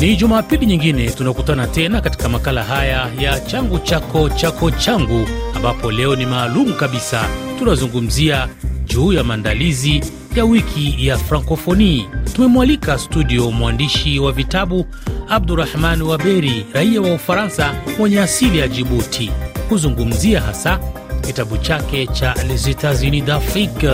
Ni Jumapili nyingine tunakutana tena katika makala haya ya changu chako chako changu, ambapo leo ni maalum kabisa. Tunazungumzia juu ya maandalizi ya wiki ya Frankofoni. Tumemwalika studio mwandishi wa vitabu Abdurahman Waberi, raia wa Ufaransa mwenye asili ya Jibuti, kuzungumzia hasa kitabu chake cha Les Etats-Unis d'Afrique.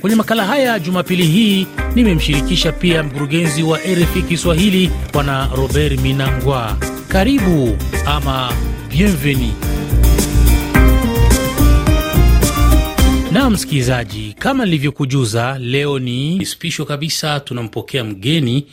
Kwenye makala haya Jumapili hii nimemshirikisha pia mkurugenzi wa RFI Kiswahili Bwana Robert Minangwa. Karibu ama bienvenue. Na msikilizaji, kama nilivyokujuza, leo ni spisho kabisa. Tunampokea mgeni,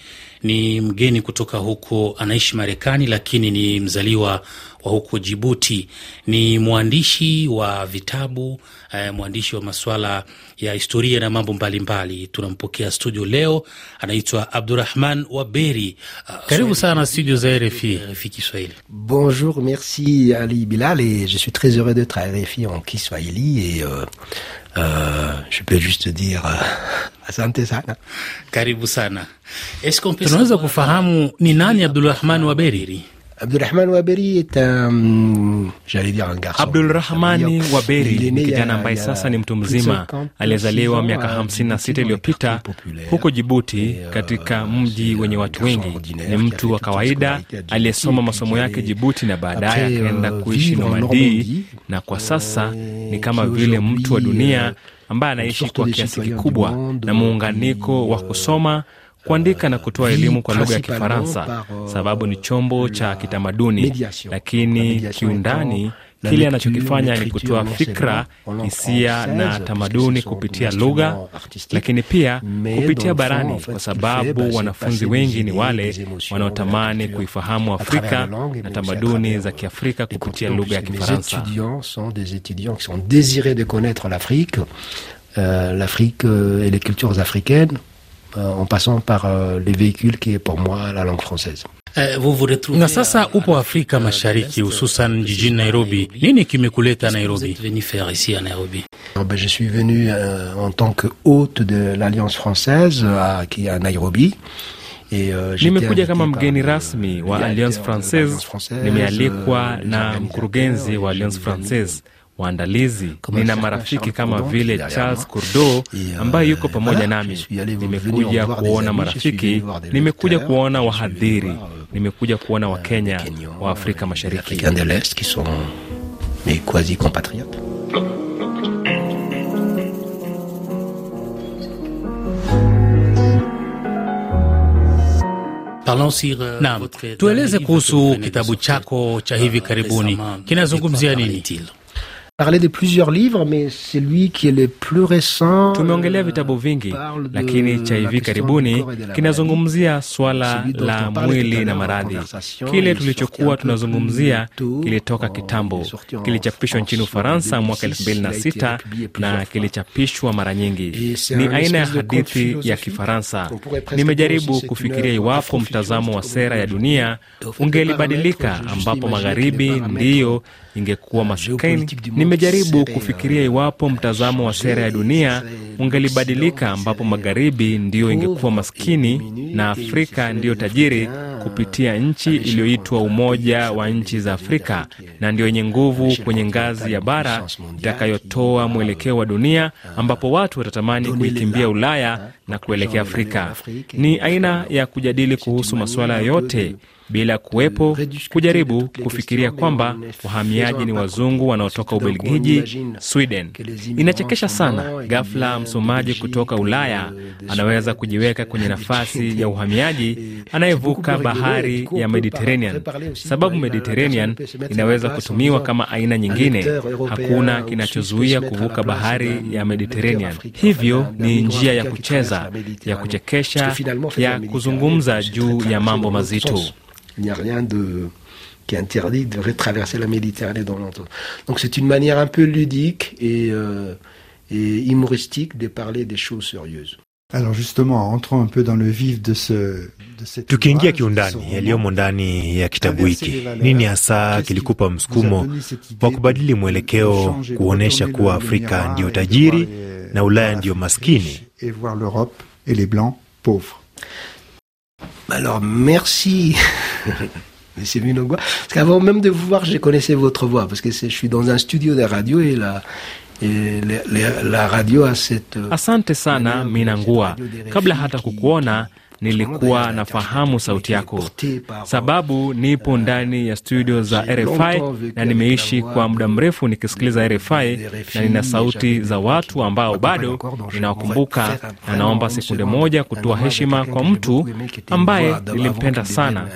ni mgeni kutoka huko, anaishi Marekani lakini ni mzaliwa wa huko Jibuti. Ni mwandishi wa vitabu eh, mwandishi wa masuala ya historia na mambo mbalimbali. Tunampokea studio leo, anaitwa Abdurahman Waberi. Uh, karibu sana studio za RFI, RFI Kiswahili. Bonjour, merci Ali Bilal et je suis très heureux d'être à RFI en Kiswahili et euh, euh, je peux juste dire euh, asante sana. Karibu sana. Tunaweza kufahamu ni nani Abdurahman Waberi? Abdurrahman Waberi est un, j'allais dire un garçon. Abdulrahmani Waberi ni kijana ambaye sasa ni mtu mzima aliyezaliwa miaka 56 iliyopita huko Jibuti, katika mji wenye watu wengi. Ni mtu wa kawaida aliyesoma masomo yake Jibuti na baadaye akaenda kuishi nomadii na kwa sasa ni kama vile mtu wa dunia ambaye anaishi kwa kiasi kikubwa na muunganiko wa kusoma kuandika na kutoa elimu kwa lugha ya Kifaransa. sababu ni chombo cha kitamaduni, lakini kiundani kile anachokifanya ni kutoa fikra, hisia na tamaduni kupitia lugha, lakini pia kupitia barani, kwa sababu wanafunzi wengi ni wale wanaotamani kuifahamu Afrika na tamaduni za Kiafrika kupitia lugha ya Kifaransa. L'Afrique et les cultures africaines en passant par les véhicules qui est pour moi la langue française. Uh, na sasa upo Afrika Mashariki, hususan jijini Nairobi. Nini kimekuleta Nairobi? Ben, je suis venu euh, en tant que hôte de l'Alliance française à, qui est à Nairobi. Nimekuja kama mgeni rasmi wa Alliance Francaise. Nimealikwa na mkurugenzi wa Alliance Francaise waandalizi. Nina marafiki kama vile Charles Courdo ambaye yuko pamoja nami. Nimekuja kuona marafiki, nimekuja kuona wahadhiri, nimekuja kuona Wakenya wa Afrika Mashariki. Naam, tueleze kuhusu kitabu chako cha hivi karibuni, kinazungumzia nini? Parler de plusieurs livres mais celui qui est le plus récent. Tumeongelea vitabu vingi, lakini cha hivi karibuni kinazungumzia swala la mwili na maradhi. Kile tulichokuwa tunazungumzia kilitoka kitambo, kilichapishwa nchini Ufaransa mwaka elfu mbili na sita na kilichapishwa mara nyingi. Ni aina ya hadithi ya Kifaransa. Nimejaribu kufikiria iwapo mtazamo wa sera ya dunia ungelibadilika, ambapo magharibi ndiyo ingekuwa maskini. Nimejaribu kufikiria iwapo mtazamo wa sera ya dunia ungelibadilika, ambapo magharibi ndiyo ingekuwa maskini na Afrika ndiyo tajiri, kupitia nchi iliyoitwa Umoja wa Nchi za Afrika, na ndio yenye nguvu kwenye ngazi ya bara, itakayotoa mwelekeo wa dunia, ambapo watu watatamani kuikimbia Ulaya na kuelekea Afrika. Ni aina ya kujadili kuhusu masuala yote bila kuwepo kujaribu kufikiria kwamba wahamiaji ni wazungu wanaotoka Ubelgiji, Sweden. Inachekesha sana, ghafla msomaji kutoka Ulaya anaweza kujiweka kwenye nafasi ya uhamiaji anayevuka bahari ya Mediterranean, sababu Mediterranean inaweza kutumiwa kama aina nyingine. Hakuna kinachozuia kuvuka bahari ya Mediterranean. Hivyo ni njia ya kucheza, ya kuchekesha, ya kuzungumza juu ya mambo mazito. Il n'y a rien de qui interdit de retraverser la Méditerranée dans l'entour. Donc c'est une manière un peu ludique et, euh, et humoristique de parler des choses sérieuses. Alors justement, entrons un peu dans le vif de ce, tukiingia kiundani yaliyomo ndani ya kitabu hiki, nini hasa kilikupa msukumo wa kubadili mwelekeo, kuonyesha kuwa Afrika ndiyo tajiri na Ulaya ndiyo maskini? et voir l'Europe et les blancs pauvres. Alors, merci. Monsieur Minogua. Parce qu'avant même de vous voir, je connaissais votre voix, parce que je suis dans un studio de radio et la, et la, la radio a cette... Asante sana Minangua. Kabla hata kukuona nilikuwa nafahamu sauti yako, sababu nipo ndani ya studio za RFI na nimeishi kwa muda mrefu nikisikiliza RFI na nina sauti za watu ambao bado ninawakumbuka, na naomba sekunde moja kutoa heshima kwa mtu ambaye nilimpenda sana,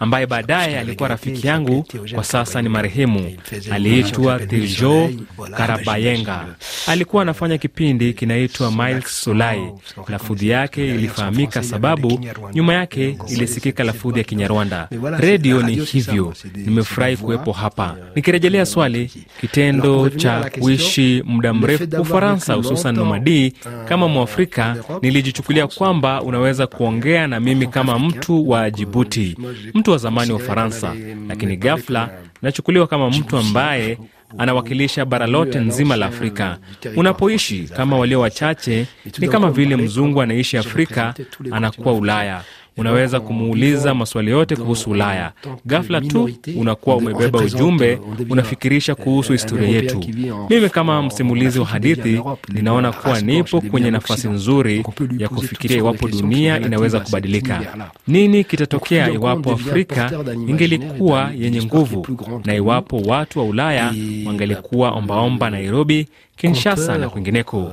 ambaye baadaye alikuwa rafiki yangu, kwa sasa ni marehemu. Aliitwa Tiljo Karabayenga. Alikuwa anafanya kipindi kinaitwa Miles Solai. Lafudhi yake ilifahamika sababu nyuma yake ilisikika lafudhi ya Kinyarwanda. Redio ni hivyo. Nimefurahi kuwepo hapa. Nikirejelea swali, kitendo cha kuishi muda mrefu Ufaransa, hususan Nomadi, kama Mwafrika, nilijichukulia kwamba unaweza kuongea na mimi kama mtu wa Jibuti, mtu wa zamani wa Ufaransa, lakini ghafla nachukuliwa kama mtu ambaye anawakilisha bara lote nzima la Afrika. Unapoishi kama walio wachache, ni kama vile mzungu anaishi Afrika, anakuwa Ulaya. Unaweza kumuuliza maswali yote kuhusu Ulaya. Ghafla tu unakuwa umebeba ujumbe, unafikirisha kuhusu historia yetu. Mimi kama msimulizi wa hadithi, ninaona kuwa nipo kwenye nafasi nzuri ya kufikiria iwapo dunia inaweza kubadilika. Nini kitatokea iwapo Afrika ingelikuwa yenye nguvu, na iwapo watu wa Ulaya wangelikuwa ombaomba Nairobi, Kinshasa na kwingineko.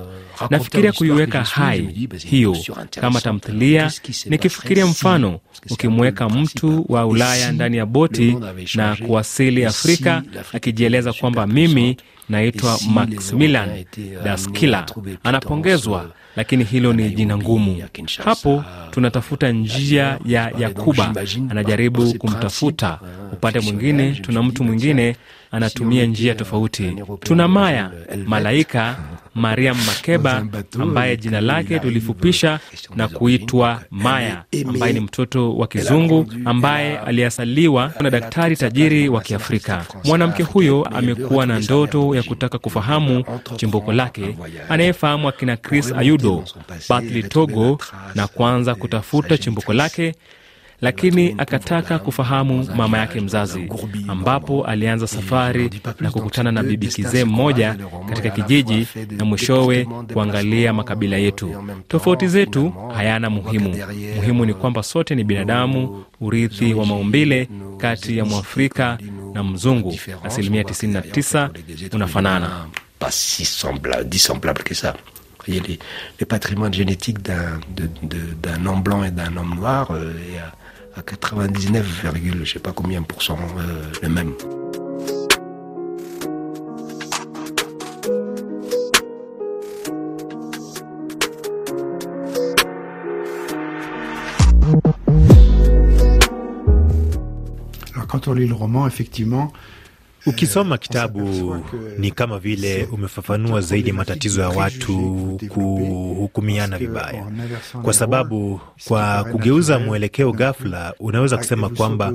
Nafikiria kuiweka hai hiyo kama tamthilia, nikifikiria mfano ukimweka mtu wa Ulaya ndani ya boti na kuwasili Afrika akijieleza kwamba mimi naitwa Maximilian Daskila, anapongezwa lakini hilo ni jina ngumu. Hapo tunatafuta njia ya Yakuba, anajaribu kumtafuta. Upande mwingine tuna mtu mwingine anatumia njia tofauti. Tuna Maya malaika Mariam Makeba ambaye jina lake tulifupisha na kuitwa Maya, ambaye ni mtoto wa kizungu ambaye aliasaliwa na daktari tajiri wa Kiafrika. Mwanamke huyo amekuwa na ndoto ya kutaka kufahamu chimbuko lake, anayefahamu akina Chris Ayudo, Batli Togo, na kuanza kutafuta chimbuko lake lakini akataka kufahamu mama yake mzazi, ambapo alianza safari na kukutana na bibi kizee mmoja katika kijiji, na mwishowe kuangalia makabila yetu. Tofauti zetu hayana muhimu, muhimu ni kwamba sote ni binadamu, urithi wa maumbile kati ya Mwafrika na mzungu asilimia 99 unafanana. Les, les patrimoines génétiques d'un homme blanc et d'un homme noir euh, et à, à 99, je sais pas combien pour cent euh, le même. Alors quand on lit le roman, effectivement, Ukisoma kitabu ni kama vile umefafanua zaidi matatizo ya watu kuhukumiana vibaya, kwa sababu kwa kugeuza mwelekeo ghafla, unaweza kusema kwamba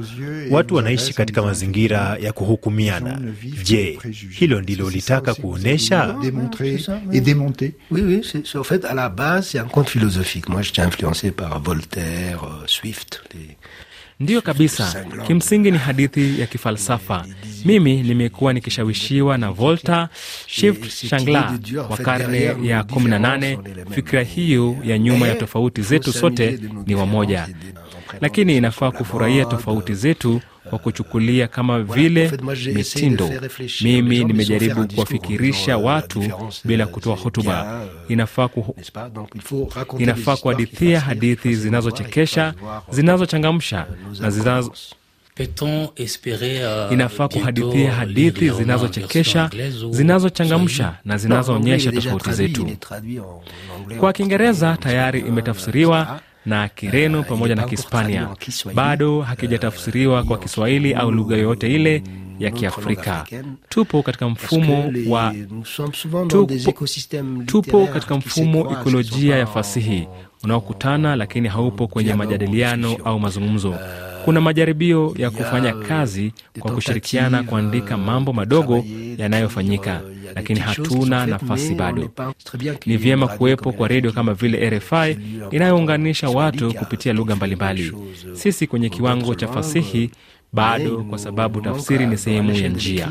watu wanaishi katika mazingira ya kuhukumiana. Je, hilo ndilo ulitaka kuonyesha? Ndiyo kabisa, kimsingi ni hadithi ya kifalsafa. Mimi nimekuwa nikishawishiwa na Volta, Shift Shangla wa karne ya 18. Fikira hiyo ya nyuma ya tofauti zetu sote ni wamoja, lakini inafaa kufurahia tofauti zetu kwa kuchukulia kama vile mitindo. Mimi nimejaribu kuwafikirisha watu bila kutoa hotuba. Inafaa ku... inafaa kuhadithia hadithi zinazochekesha, zinazochangamsha na zinazo inafaa kuhadithia hadithi zinazochekesha zinazochangamsha na zinazoonyesha tofauti zetu. Kwa Kiingereza tayari imetafsiriwa na Kireno pamoja na Kihispania. Bado hakijatafsiriwa kwa Kiswahili au lugha yoyote ile ya Kiafrika. Tupo katika mfumo wa tupo, tupo katika mfumo ikolojia ya fasihi unaokutana lakini haupo kwenye majadiliano au mazungumzo. kuna majaribio ya kufanya kazi kwa kushirikiana kuandika mambo madogo yanayofanyika, lakini hatuna nafasi bado. Ni vyema kuwepo kwa redio kama vile RFI inayounganisha watu kupitia lugha mbalimbali. Sisi kwenye kiwango cha fasihi bado, kwa sababu tafsiri ni sehemu ya njia.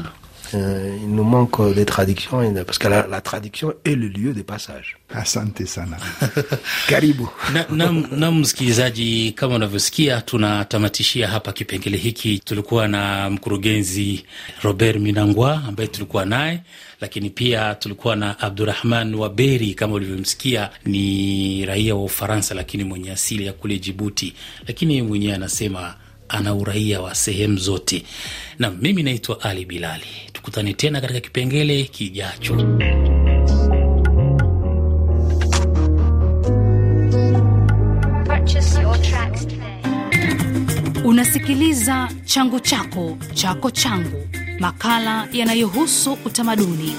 Euh, il nous manque des traductions parce que la, la traduction est le lieu de passages. Asante sana. Karibu. Na, na, na msikilizaji, kama unavyosikia, tunatamatishia hapa kipengele hiki. Tulikuwa na mkurugenzi Robert Minangwa ambaye tulikuwa naye, lakini pia tulikuwa na Abdurahman Waberi, kama ulivyomsikia, ni raia wa Ufaransa lakini mwenye asili ya kule Jibuti, lakini mwenyewe anasema ana uraia wa sehemu zote. Na mimi naitwa Ali Bilali. Tukutane tena katika kipengele kijacho. Unasikiliza changu chako chako changu, makala yanayohusu utamaduni.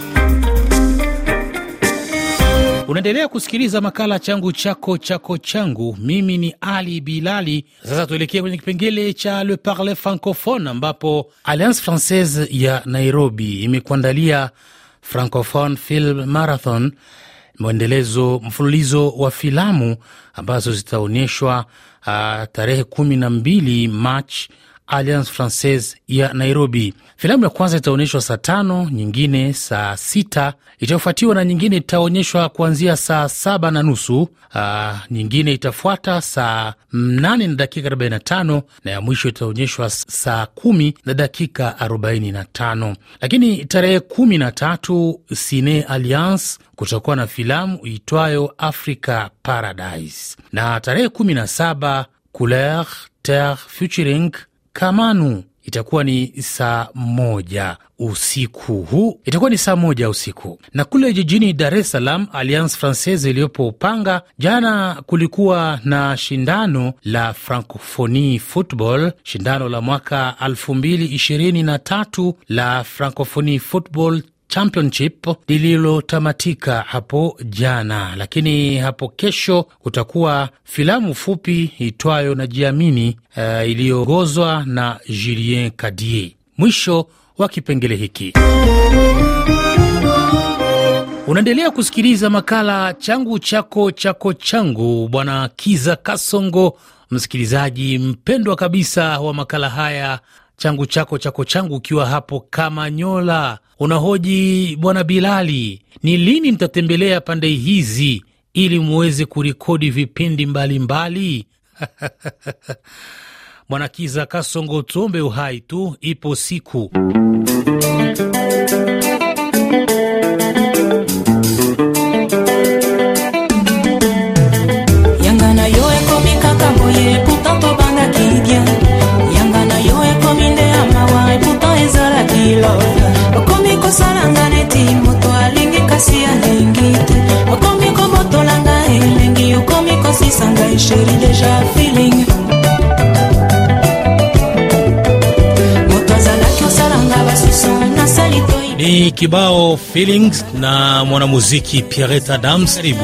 Unaendelea kusikiliza makala changu chako chako changu. Mimi ni Ali Bilali. Sasa tuelekee kwenye kipengele cha Le Parle Francophone, ambapo Alliance Francaise ya Nairobi imekuandalia Francophone Film Marathon, mwendelezo mfululizo wa filamu ambazo zitaonyeshwa uh, tarehe kumi na mbili Machi Alliance Francaise ya Nairobi. Filamu ya kwanza itaonyeshwa saa tano, nyingine saa sita, itafuatiwa na nyingine itaonyeshwa kuanzia saa saba na nusu. Aa, nyingine itafuata saa nane na dakika 45 na ya mwisho itaonyeshwa saa kumi na dakika 45. Lakini tarehe kumi na tatu Cine Alliance kutakuwa na filamu iitwayo Africa Paradise, na tarehe kumi na saba Couleur Terre featuring Kamanu itakuwa ni saa moja usiku. Huu itakuwa ni saa moja usiku. Na kule jijini Dar es Salaam, Alliance Francaise iliyopo Upanga, jana kulikuwa na shindano la Francophonie Football, shindano la mwaka 2023 la Francophonie Football Championship lililotamatika hapo jana, lakini hapo kesho kutakuwa filamu fupi itwayo Najiamini uh, iliyoongozwa na Julien Cadier. Mwisho wa kipengele hiki. Unaendelea kusikiliza makala changu chako chako changu, Bwana Kiza Kasongo, msikilizaji mpendwa kabisa wa makala haya changu chako chako changu, ukiwa hapo Kamanyola unahoji Bwana Bilali, ni lini mtatembelea pande hizi ili muweze kurekodi vipindi mbalimbali? Bwana Kiza Kasongo, tuombe uhai tu, ipo siku kibao feelings na mwanamuziki Pierrette Adams. Karibu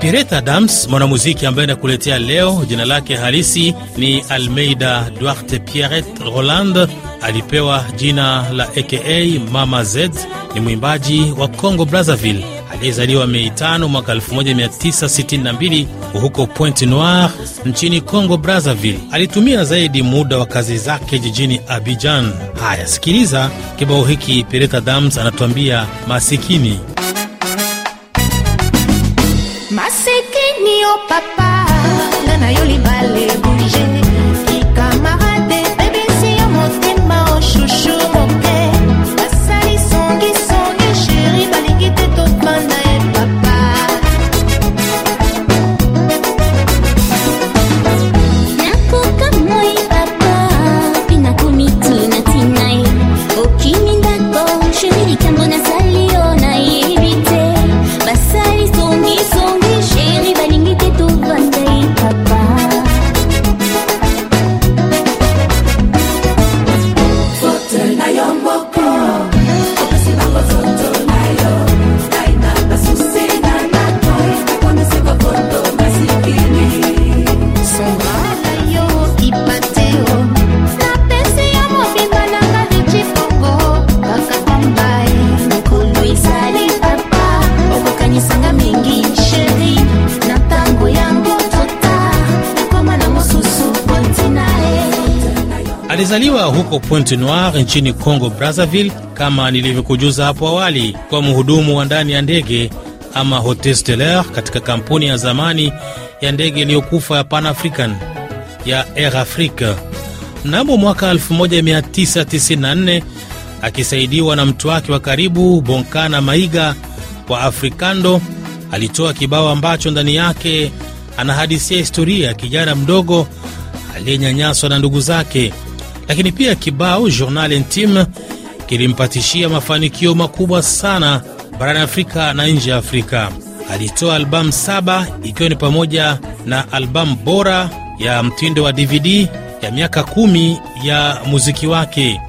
Pireth Adams, mwanamuziki ambaye nakuletea leo, jina lake halisi ni Almeida Duarte Pierret Roland. Alipewa jina la aka Mama Z. Ni mwimbaji wa Congo Brazzaville aliyezaliwa Mei 5 mwaka 1962 huko Pointe Noire nchini Congo Brazzaville. Alitumia zaidi muda wa kazi zake jijini Abidjan. Haya, sikiliza kibao hiki. Pereta Dams anatuambia masikini masikini, yo papa Alizaliwa huko Pointe Noire nchini Congo Brazzaville, kama nilivyokujuza hapo awali, kwa mhudumu wa ndani ya ndege ama hotes de l'air katika kampuni ya zamani ya ndege iliyokufa ya Pan African ya Air Afrique. Mnamo mwaka 1994 akisaidiwa na mtu wake wa karibu Bonkana Maiga wa Afrikando, alitoa kibao ambacho ndani yake anahadisia historia ya kijana mdogo aliyenyanyaswa na ndugu zake, lakini pia kibao Journal Intime kilimpatishia mafanikio makubwa sana barani Afrika na nje ya Afrika. Alitoa albamu saba ikiwa ni pamoja na albamu bora ya mtindo wa DVD ya miaka kumi ya muziki wake,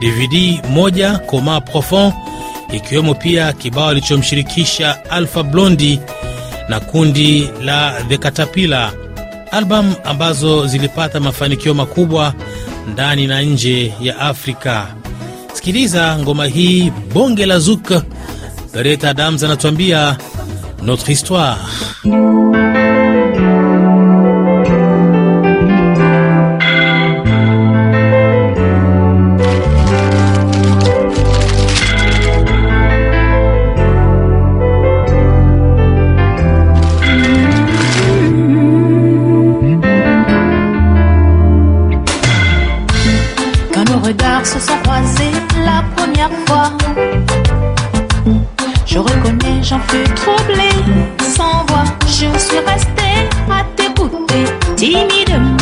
DVD moja Coma Profond, ikiwemo pia kibao alichomshirikisha Alpha Blondi na kundi la The Caterpillar, albamu ambazo zilipata mafanikio makubwa ndani na nje ya Afrika. Sikiliza ngoma hii, bonge la Zouk. Bereta Adams anatuambia notre histoire. regards se sont croisés la première fois. Je reconnais, j'en fus troublé, sans voix. Je suis restée à t'écouter, timidement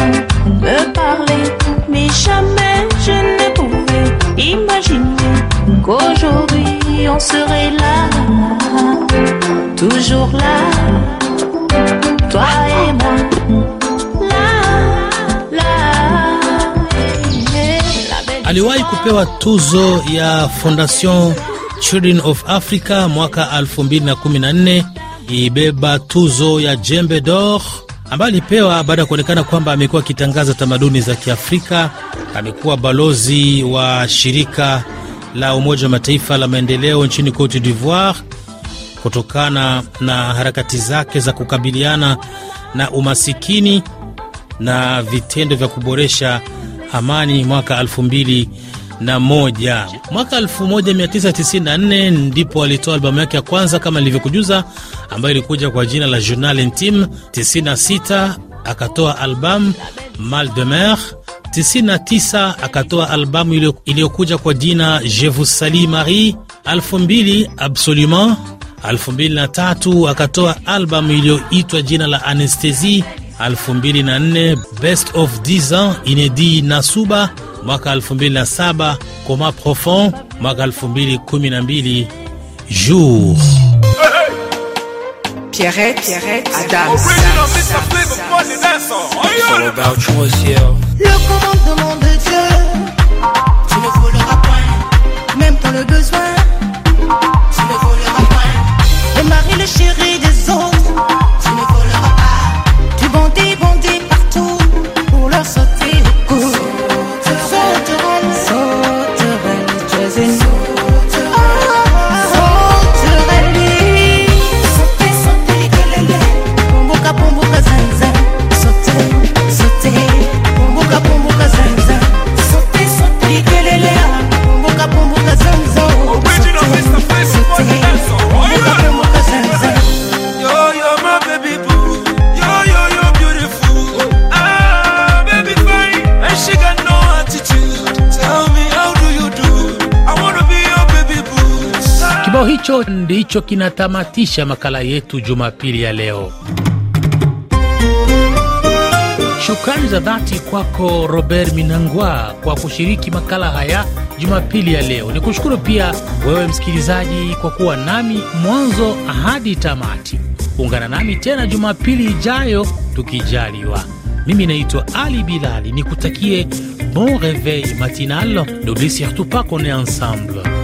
me parler, mais jamais je ne pouvais imaginer qu'aujourd'hui on serait là, toujours là, toi et moi. Aliwahi kupewa tuzo ya Fondation Children of Africa mwaka 2014. Ibeba tuzo ya Jembe d'Or ambayo alipewa baada ya kuonekana kwamba amekuwa akitangaza tamaduni za Kiafrika. Amekuwa balozi wa shirika la Umoja wa Mataifa la maendeleo nchini Cote d'Ivoire kutokana na harakati zake za kukabiliana na umasikini na vitendo vya kuboresha amani mwaka 2001. Mwaka 1994 ndipo alitoa albamu yake ya kwanza kama nilivyokujuza, ambayo ilikuja kwa jina la Journal Intime. 96 akatoa albamu Mal de Mer. 99 akatoa albamu iliyokuja kwa jina Je vous salue Marie. 2000 Absolument. 2003 akatoa albamu iliyoitwa jina la Anesthesie 2004 Best of 10 ans inedi Nasuba, mwaka 2007 Coma Profond, mwaka 2012 Jour. Pierrette, Pierrette Adams. Le commandement de Dieu, tu ne voleras point, même dans le besoin, hicho ndicho kinatamatisha makala yetu Jumapili ya leo. Shukrani za dhati kwako Robert Minangwa kwa kushiriki makala haya Jumapili ya leo. Ni kushukuru pia wewe msikilizaji kwa kuwa nami mwanzo hadi tamati. Ungana nami tena Jumapili ijayo tukijaliwa. Mimi naitwa Ali Bilali, nikutakie bon reveil matinal. N'oublie surtout pas qu'on est ensemble.